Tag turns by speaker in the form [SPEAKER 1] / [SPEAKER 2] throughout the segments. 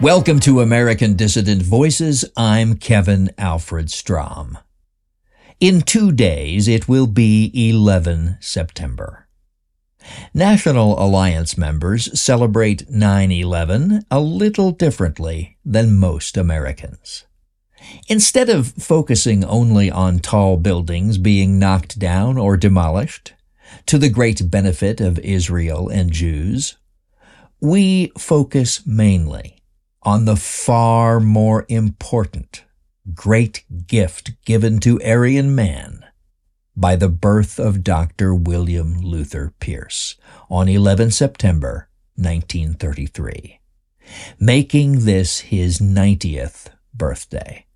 [SPEAKER 1] Welcome to American Dissident Voices. I'm Kevin Alfred Strom. In two days, it will be 11 September. National Alliance members celebrate 9-11 a little differently than most Americans. Instead of focusing only on tall buildings being knocked down or demolished, to the great benefit of Israel and Jews, we focus mainly on the far more important great gift given to Aryan man by the birth of Dr. William Luther Pierce on 11 September 1933, making this his 90th birthday.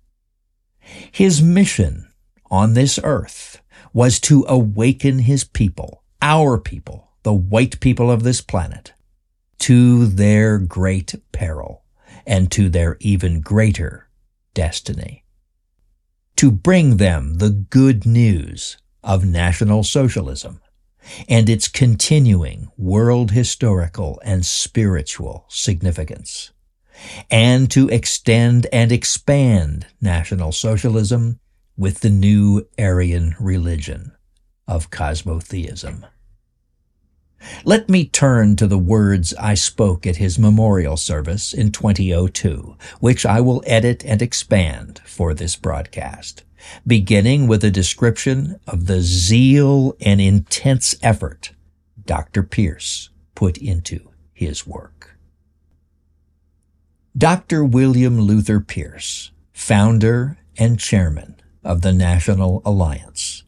[SPEAKER 1] His mission on this earth was to awaken his people, our people, the white people of this planet, to their great peril and to their even greater destiny. To bring them the good news of National Socialism and its continuing world historical and spiritual significance, and to extend and expand National Socialism with the new Aryan religion of cosmotheism. Let me turn to the words I spoke at his memorial service in 2002, which I will edit and expand for this broadcast, beginning with a description of the zeal and intense effort Dr. Pierce put into his work. Dr. William Luther Pierce, founder and chairman of the National Alliance,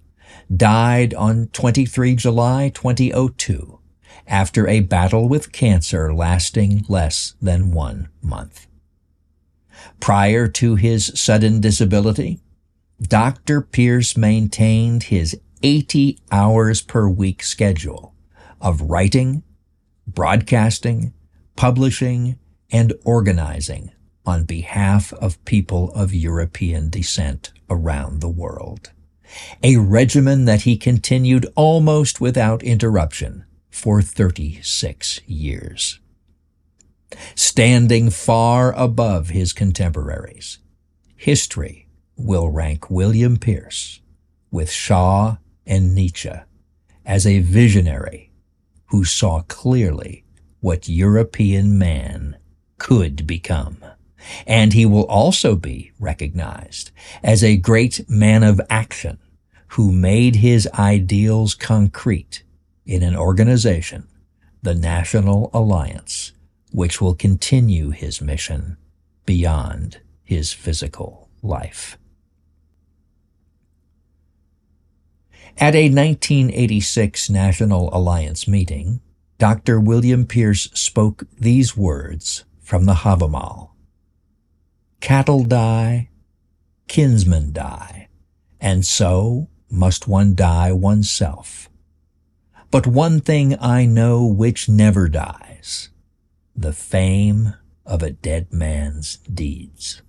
[SPEAKER 1] died on 23 July 2002 after a battle with cancer lasting less than one month. Prior to his sudden disability, Dr. Pierce maintained his 80 hours per week schedule of writing, broadcasting, publishing, and organizing on behalf of people of European descent around the world. A regimen that he continued almost without interruption for 36 years. Standing far above his contemporaries, history will rank William Pierce with Shaw and Nietzsche as a visionary who saw clearly what European man could become. And he will also be recognized as a great man of action who made his ideals concrete in an organization, the National Alliance, which will continue his mission beyond his physical life. At a 1986 National Alliance meeting, Dr. William Pierce spoke these words from the Havamal. Cattle die, kinsmen die, and so must one die oneself. But one thing I know which never dies, the fame of a dead man's deeds.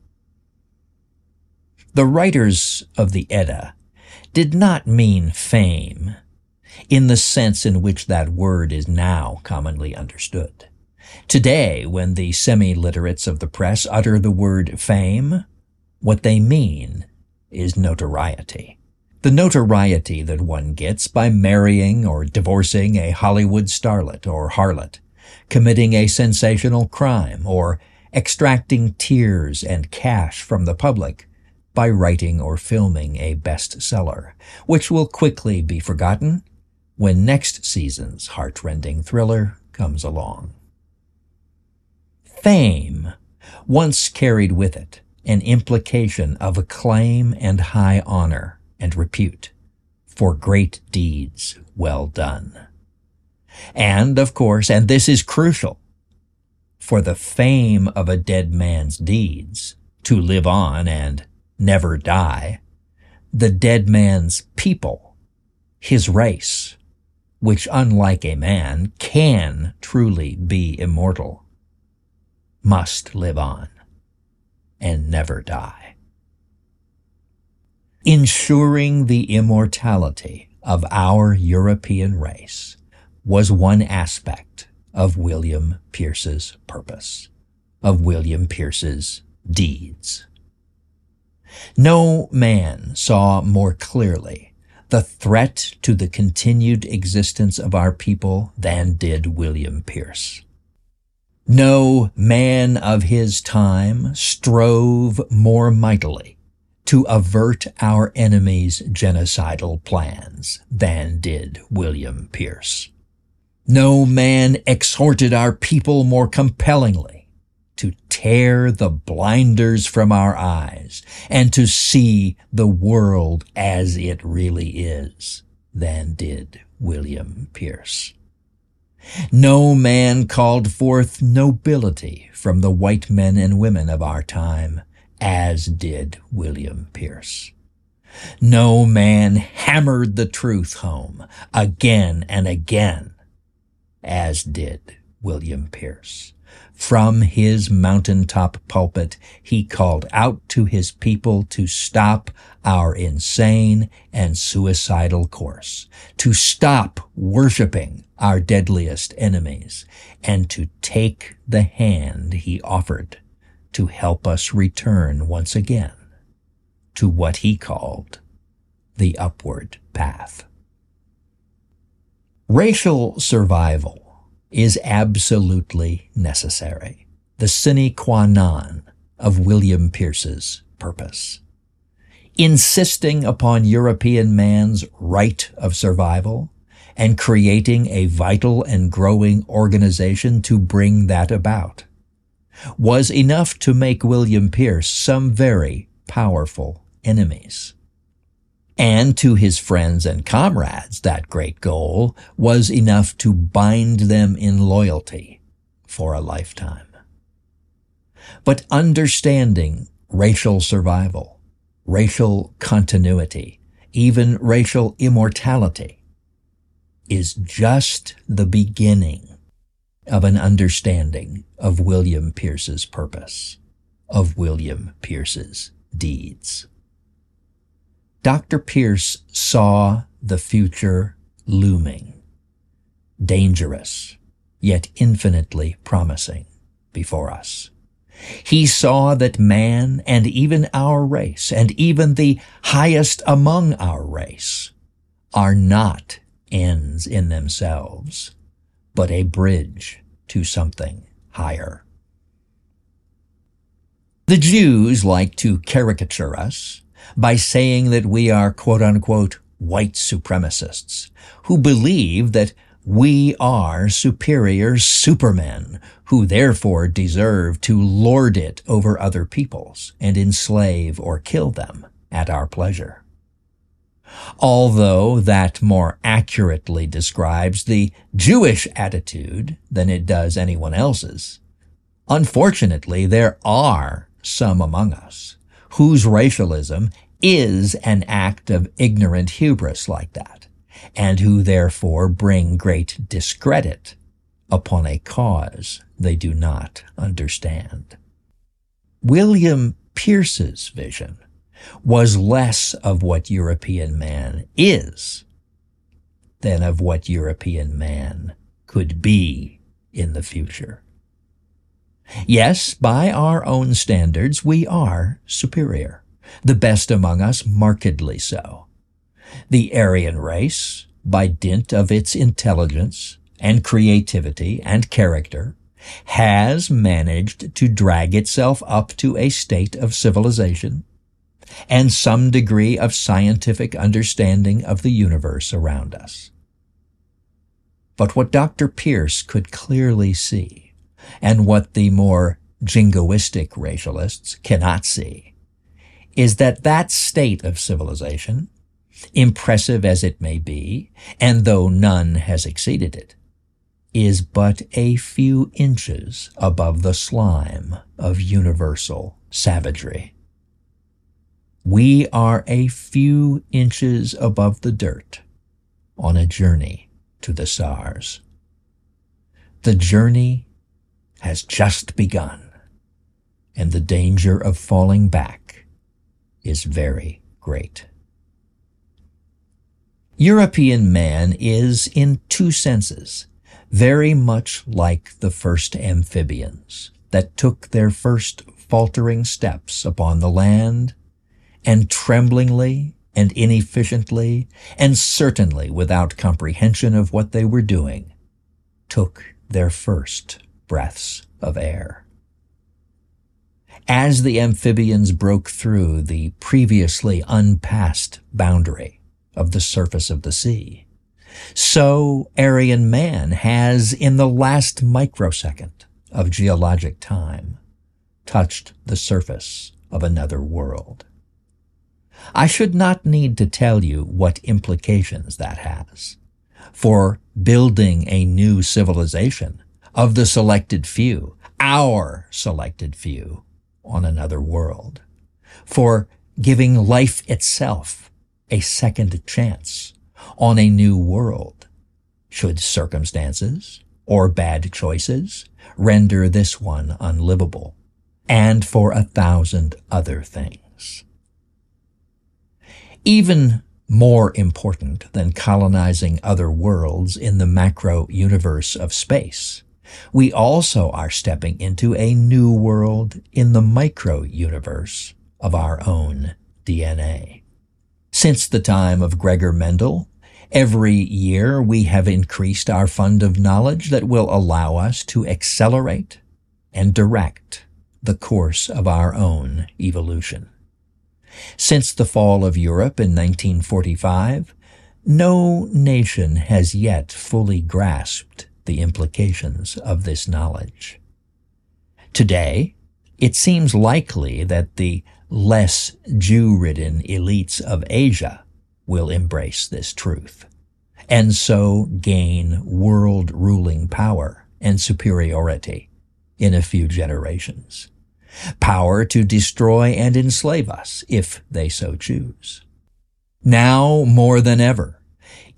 [SPEAKER 1] The writers of the Edda did not mean fame in the sense in which that word is now commonly understood. Today, when the semi-literates of the press utter the word fame, what they mean is notoriety the notoriety that one gets by marrying or divorcing a Hollywood starlet or harlot, committing a sensational crime, or extracting tears and cash from the public by writing or filming a bestseller, which will quickly be forgotten when next season's heartrending thriller comes along. Fame once carried with it an implication of acclaim and high honor and repute for great deeds well done. And, of course, and this is crucial, for the fame of a dead man's deeds to live on and never die, the dead man's people, his race, which unlike a man can truly be immortal, must live on and never die ensuring the immortality of our European race was one aspect of William Pierce's purpose. of William Pierce's deeds. No man saw more clearly the threat to the continued existence of our people than did William Pierce. No man of his time strove more mightily to avert our enemies' genocidal plans than did William Pierce. No man exhorted our people more compellingly to tear the blinders from our eyes and to see the world as it really is than did William Pierce. No man called forth nobility from the white men and women of our time as did William Pierce. No man hammered the truth home again and again as did William Pierce. From his mountaintop pulpit, he called out to his people to stop our insane and suicidal course, to stop worshiping our deadliest enemies, and to take the hand he offered to help us return once again to what he called the upward path. Racial survival is absolutely necessary, the sine qua non of William Pierce's purpose. Insisting upon European man's right of survival and creating a vital and growing organization to bring that about was enough to make William Pierce some very powerful enemies and to his friends and comrades that great goal was enough to bind them in loyalty for a lifetime. But understanding racial survival, racial continuity, even racial immortality is just the beginning of an understanding of William Pierce's purpose, of William Pierce's deeds. Dr. Pierce saw the future looming, dangerous, yet infinitely promising before us. He saw that man and even our race and even the highest among our race are not ends in themselves, but a bridge to something higher. The Jews like to caricature us by saying that we are quote unquote white supremacists who believe that we are superior supermen who therefore deserve to lord it over other peoples and enslave or kill them at our pleasure. Although that more accurately describes the Jewish attitude than it does anyone else's, unfortunately there are some among us whose racialism is an act of ignorant hubris like that, and who therefore bring great discredit upon a cause they do not understand. William Pierce's vision was less of what European man is than of what European man could be in the future. Yes, by our own standards, we are superior, the best among us markedly so. The Aryan race, by dint of its intelligence and creativity and character, has managed to drag itself up to a state of civilization and some degree of scientific understanding of the universe around us. But what Dr. Pierce could clearly see and what the more jingoistic racialists cannot see is that that state of civilization, impressive as it may be, and though none has exceeded it, is but a few inches above the slime of universal savagery. We are a few inches above the dirt on a journey to the stars. The journey has just begun, and the danger of falling back is very great. European man is, in two senses, very much like the first amphibians that took their first faltering steps upon the land, and tremblingly and inefficiently, and certainly without comprehension of what they were doing, took their first breaths of air. As the amphibians broke through the previously unpassed boundary of the surface of the sea, so Aryan man has, in the last microsecond of geologic time, touched the surface of another world. I should not need to tell you what implications that has for building a new civilization of the selected few, our selected few on another world, for giving life itself a second chance on a new world, should circumstances or bad choices render this one unlivable, and for a thousand other things. Even more important than colonizing other worlds in the macro universe of space, we also are stepping into a new world in the micro universe of our own DNA. Since the time of Gregor Mendel, every year we have increased our fund of knowledge that will allow us to accelerate and direct the course of our own evolution. Since the fall of Europe in 1945, no nation has yet fully grasped the implications of this knowledge. Today, it seems likely that the less Jew-ridden elites of Asia will embrace this truth, and so gain world-ruling power and superiority in a few generations power to destroy and enslave us if they so choose. Now more than ever,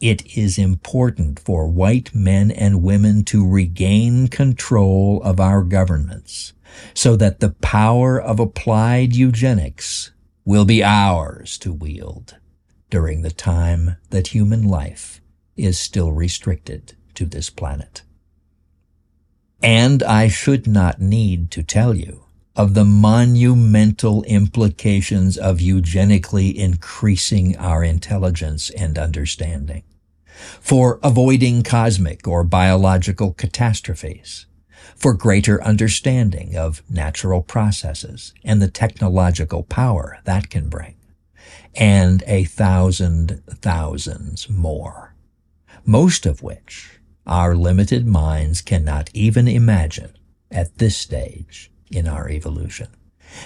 [SPEAKER 1] it is important for white men and women to regain control of our governments so that the power of applied eugenics will be ours to wield during the time that human life is still restricted to this planet. And I should not need to tell you of the monumental implications of eugenically increasing our intelligence and understanding, for avoiding cosmic or biological catastrophes, for greater understanding of natural processes and the technological power that can bring, and a thousand thousands more, most of which our limited minds cannot even imagine at this stage in our evolution,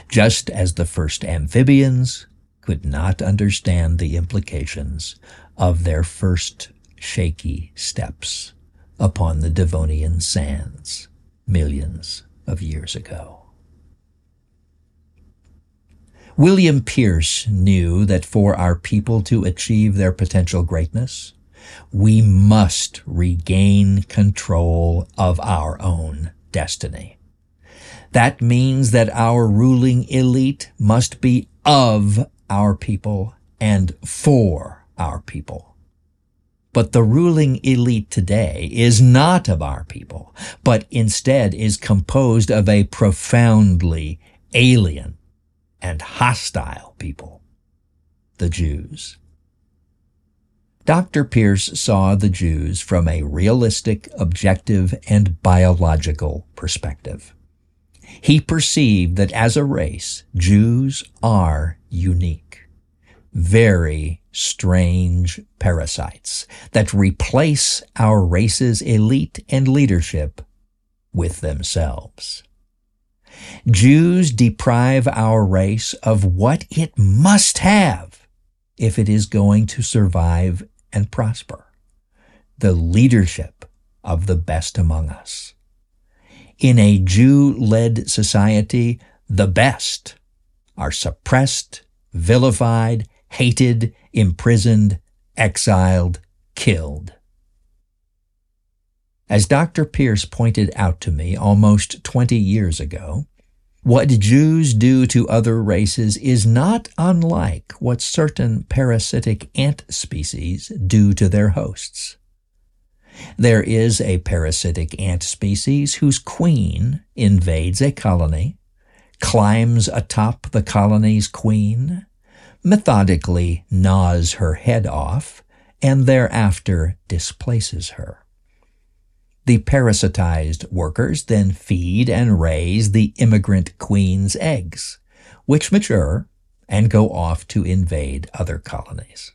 [SPEAKER 1] just as the first amphibians could not understand the implications of their first shaky steps upon the Devonian sands millions of years ago. William Pierce knew that for our people to achieve their potential greatness, we must regain control of our own destiny. That means that our ruling elite must be of our people and for our people. But the ruling elite today is not of our people, but instead is composed of a profoundly alien and hostile people, the Jews. Dr. Pierce saw the Jews from a realistic, objective, and biological perspective. He perceived that as a race, Jews are unique, very strange parasites that replace our race's elite and leadership with themselves. Jews deprive our race of what it must have if it is going to survive and prosper the leadership of the best among us. In a Jew-led society, the best are suppressed, vilified, hated, imprisoned, exiled, killed. As Dr. Pierce pointed out to me almost 20 years ago, what Jews do to other races is not unlike what certain parasitic ant species do to their hosts. There is a parasitic ant species whose queen invades a colony, climbs atop the colony's queen, methodically gnaws her head off, and thereafter displaces her. The parasitized workers then feed and raise the immigrant queen's eggs, which mature and go off to invade other colonies.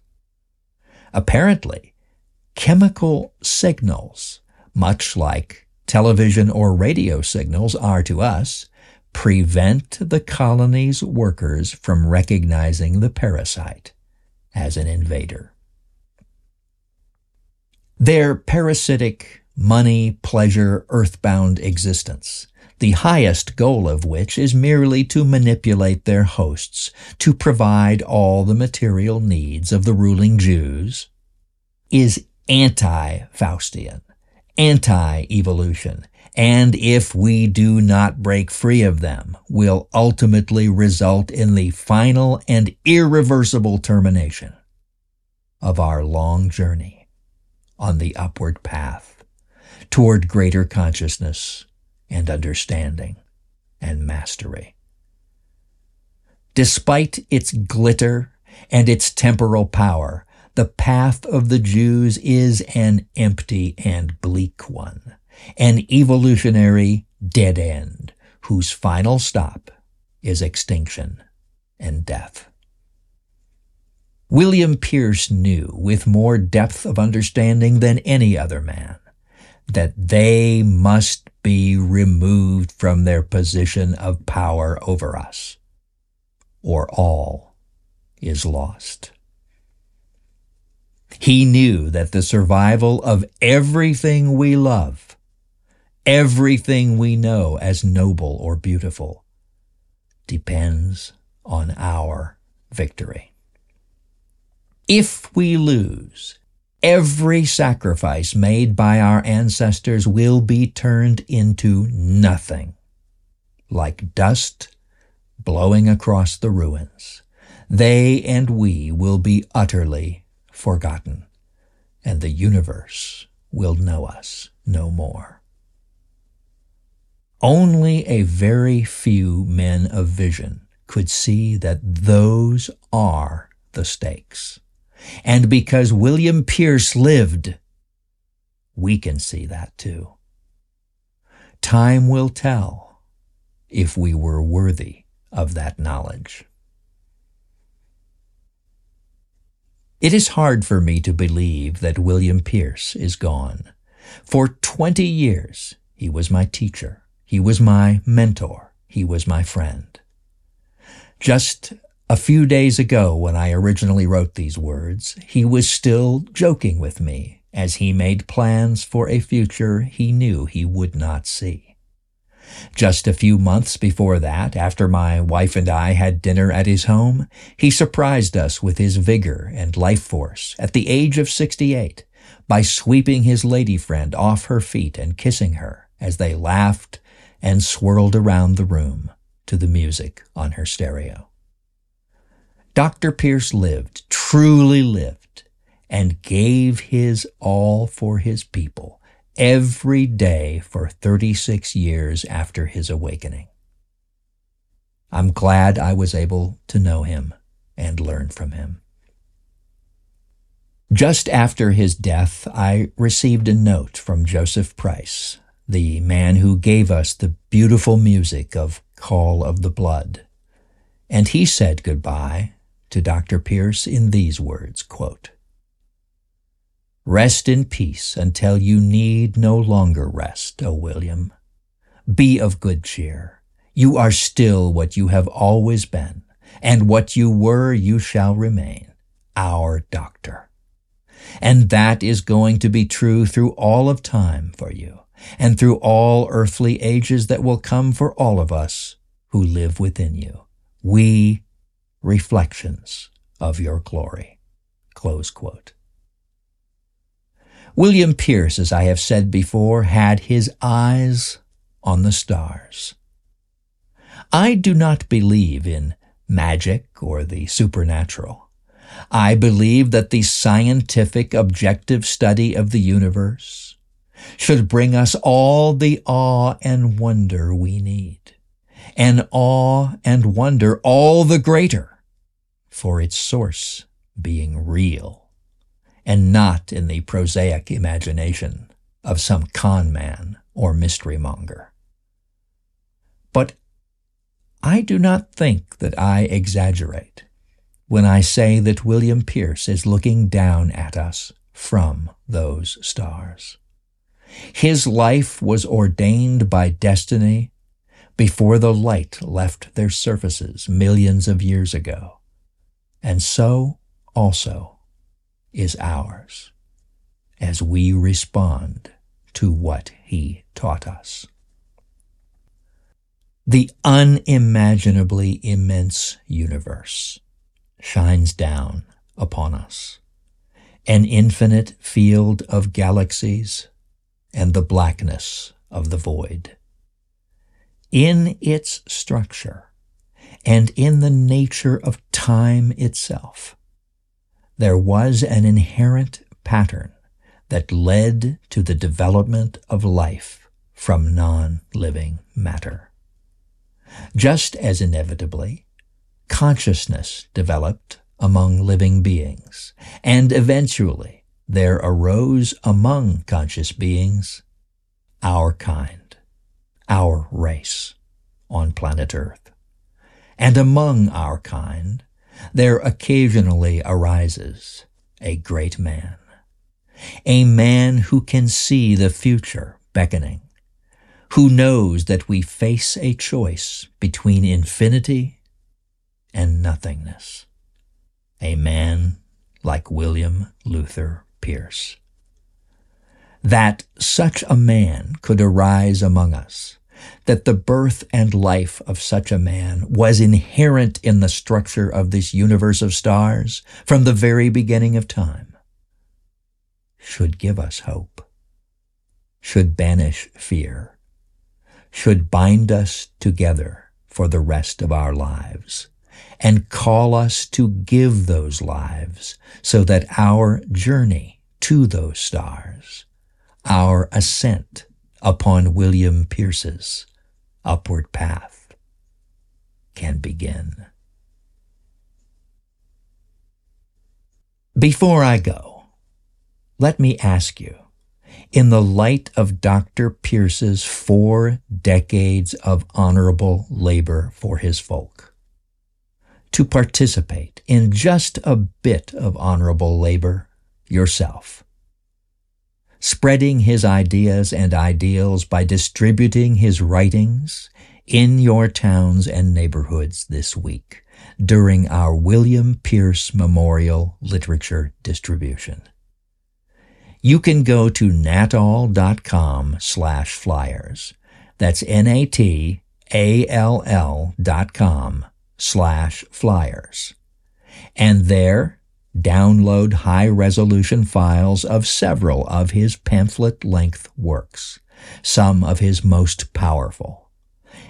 [SPEAKER 1] Apparently, chemical signals, much like television or radio signals are to us, prevent the colony's workers from recognizing the parasite as an invader. Their parasitic, money, pleasure, earthbound existence, the highest goal of which is merely to manipulate their hosts to provide all the material needs of the ruling Jews, is anti-Faustian, anti-evolution, and if we do not break free of them, will ultimately result in the final and irreversible termination of our long journey on the upward path toward greater consciousness and understanding and mastery. Despite its glitter and its temporal power, the path of the Jews is an empty and bleak one an evolutionary dead end whose final stop is extinction and death. William Pierce knew with more depth of understanding than any other man that they must be removed from their position of power over us, or all is lost. He knew that the survival of everything we love Everything we know as noble or beautiful depends on our victory. If we lose, every sacrifice made by our ancestors will be turned into nothing, like dust blowing across the ruins. They and we will be utterly forgotten, and the universe will know us no more. Only a very few men of vision could see that those are the stakes. And because William Pierce lived, we can see that too. Time will tell if we were worthy of that knowledge. It is hard for me to believe that William Pierce is gone. For 20 years, he was my teacher. He was my mentor. He was my friend. Just a few days ago, when I originally wrote these words, he was still joking with me as he made plans for a future he knew he would not see. Just a few months before that, after my wife and I had dinner at his home, he surprised us with his vigor and life force at the age of 68 by sweeping his lady friend off her feet and kissing her as they laughed and swirled around the room to the music on her stereo. Dr. Pierce lived, truly lived, and gave his all for his people every day for 36 years after his awakening. I'm glad I was able to know him and learn from him. Just after his death, I received a note from Joseph Price, the man who gave us the beautiful music of Call of the Blood. And he said goodbye to Dr. Pierce in these words, quote, Rest in peace until you need no longer rest, O William. Be of good cheer. You are still what you have always been, and what you were you shall remain, our doctor. And that is going to be true through all of time for you and through all earthly ages that will come for all of us who live within you. We, reflections of your glory. Close quote. William Pierce, as I have said before, had his eyes on the stars. I do not believe in magic or the supernatural. I believe that the scientific objective study of the universe, should bring us all the awe and wonder we need, and awe and wonder all the greater for its source being real and not in the prosaic imagination of some con man or mystery monger. But I do not think that I exaggerate when I say that William Pierce is looking down at us from those stars. His life was ordained by destiny before the light left their surfaces millions of years ago. And so also is ours as we respond to what he taught us. The unimaginably immense universe shines down upon us. An infinite field of galaxies and the blackness of the void. In its structure and in the nature of time itself, there was an inherent pattern that led to the development of life from non-living matter. Just as inevitably, consciousness developed among living beings, and eventually there arose among conscious beings our kind, our race on planet Earth. And among our kind, there occasionally arises a great man, a man who can see the future beckoning, who knows that we face a choice between infinity and nothingness, a man like William Luther Pierce. That such a man could arise among us, that the birth and life of such a man was inherent in the structure of this universe of stars from the very beginning of time, should give us hope, should banish fear, should bind us together for the rest of our lives and call us to give those lives so that our journey to those stars, our ascent upon William Pierce's upward path can begin. Before I go, let me ask you, in the light of Dr. Pierce's four decades of honorable labor for his folk, to participate in just a bit of honorable labor yourself. Spreading his ideas and ideals by distributing his writings in your towns and neighborhoods this week during our William Pierce Memorial Literature Distribution. You can go to natall.com slash flyers. That's N-A-T-A-L-L dot com slash flyers. And there, download high resolution files of several of his pamphlet length works, some of his most powerful,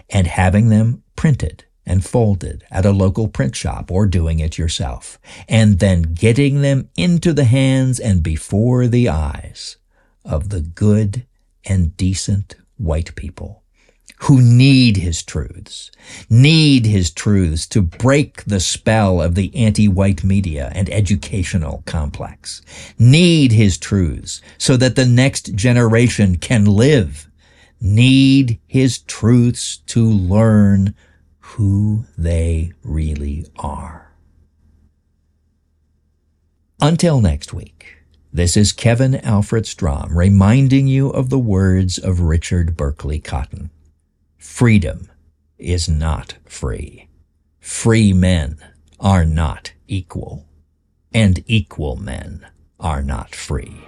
[SPEAKER 1] and having them printed and folded at a local print shop or doing it yourself, and then getting them into the hands and before the eyes of the good and decent white people who need his truths, need his truths to break the spell of the anti-white media and educational complex, need his truths so that the next generation can live, need his truths to learn who they really are. Until next week, this is Kevin Alfred Strom reminding you of the words of Richard Berkeley Cotton. Freedom is not free. Free men are not equal, and equal men are not free.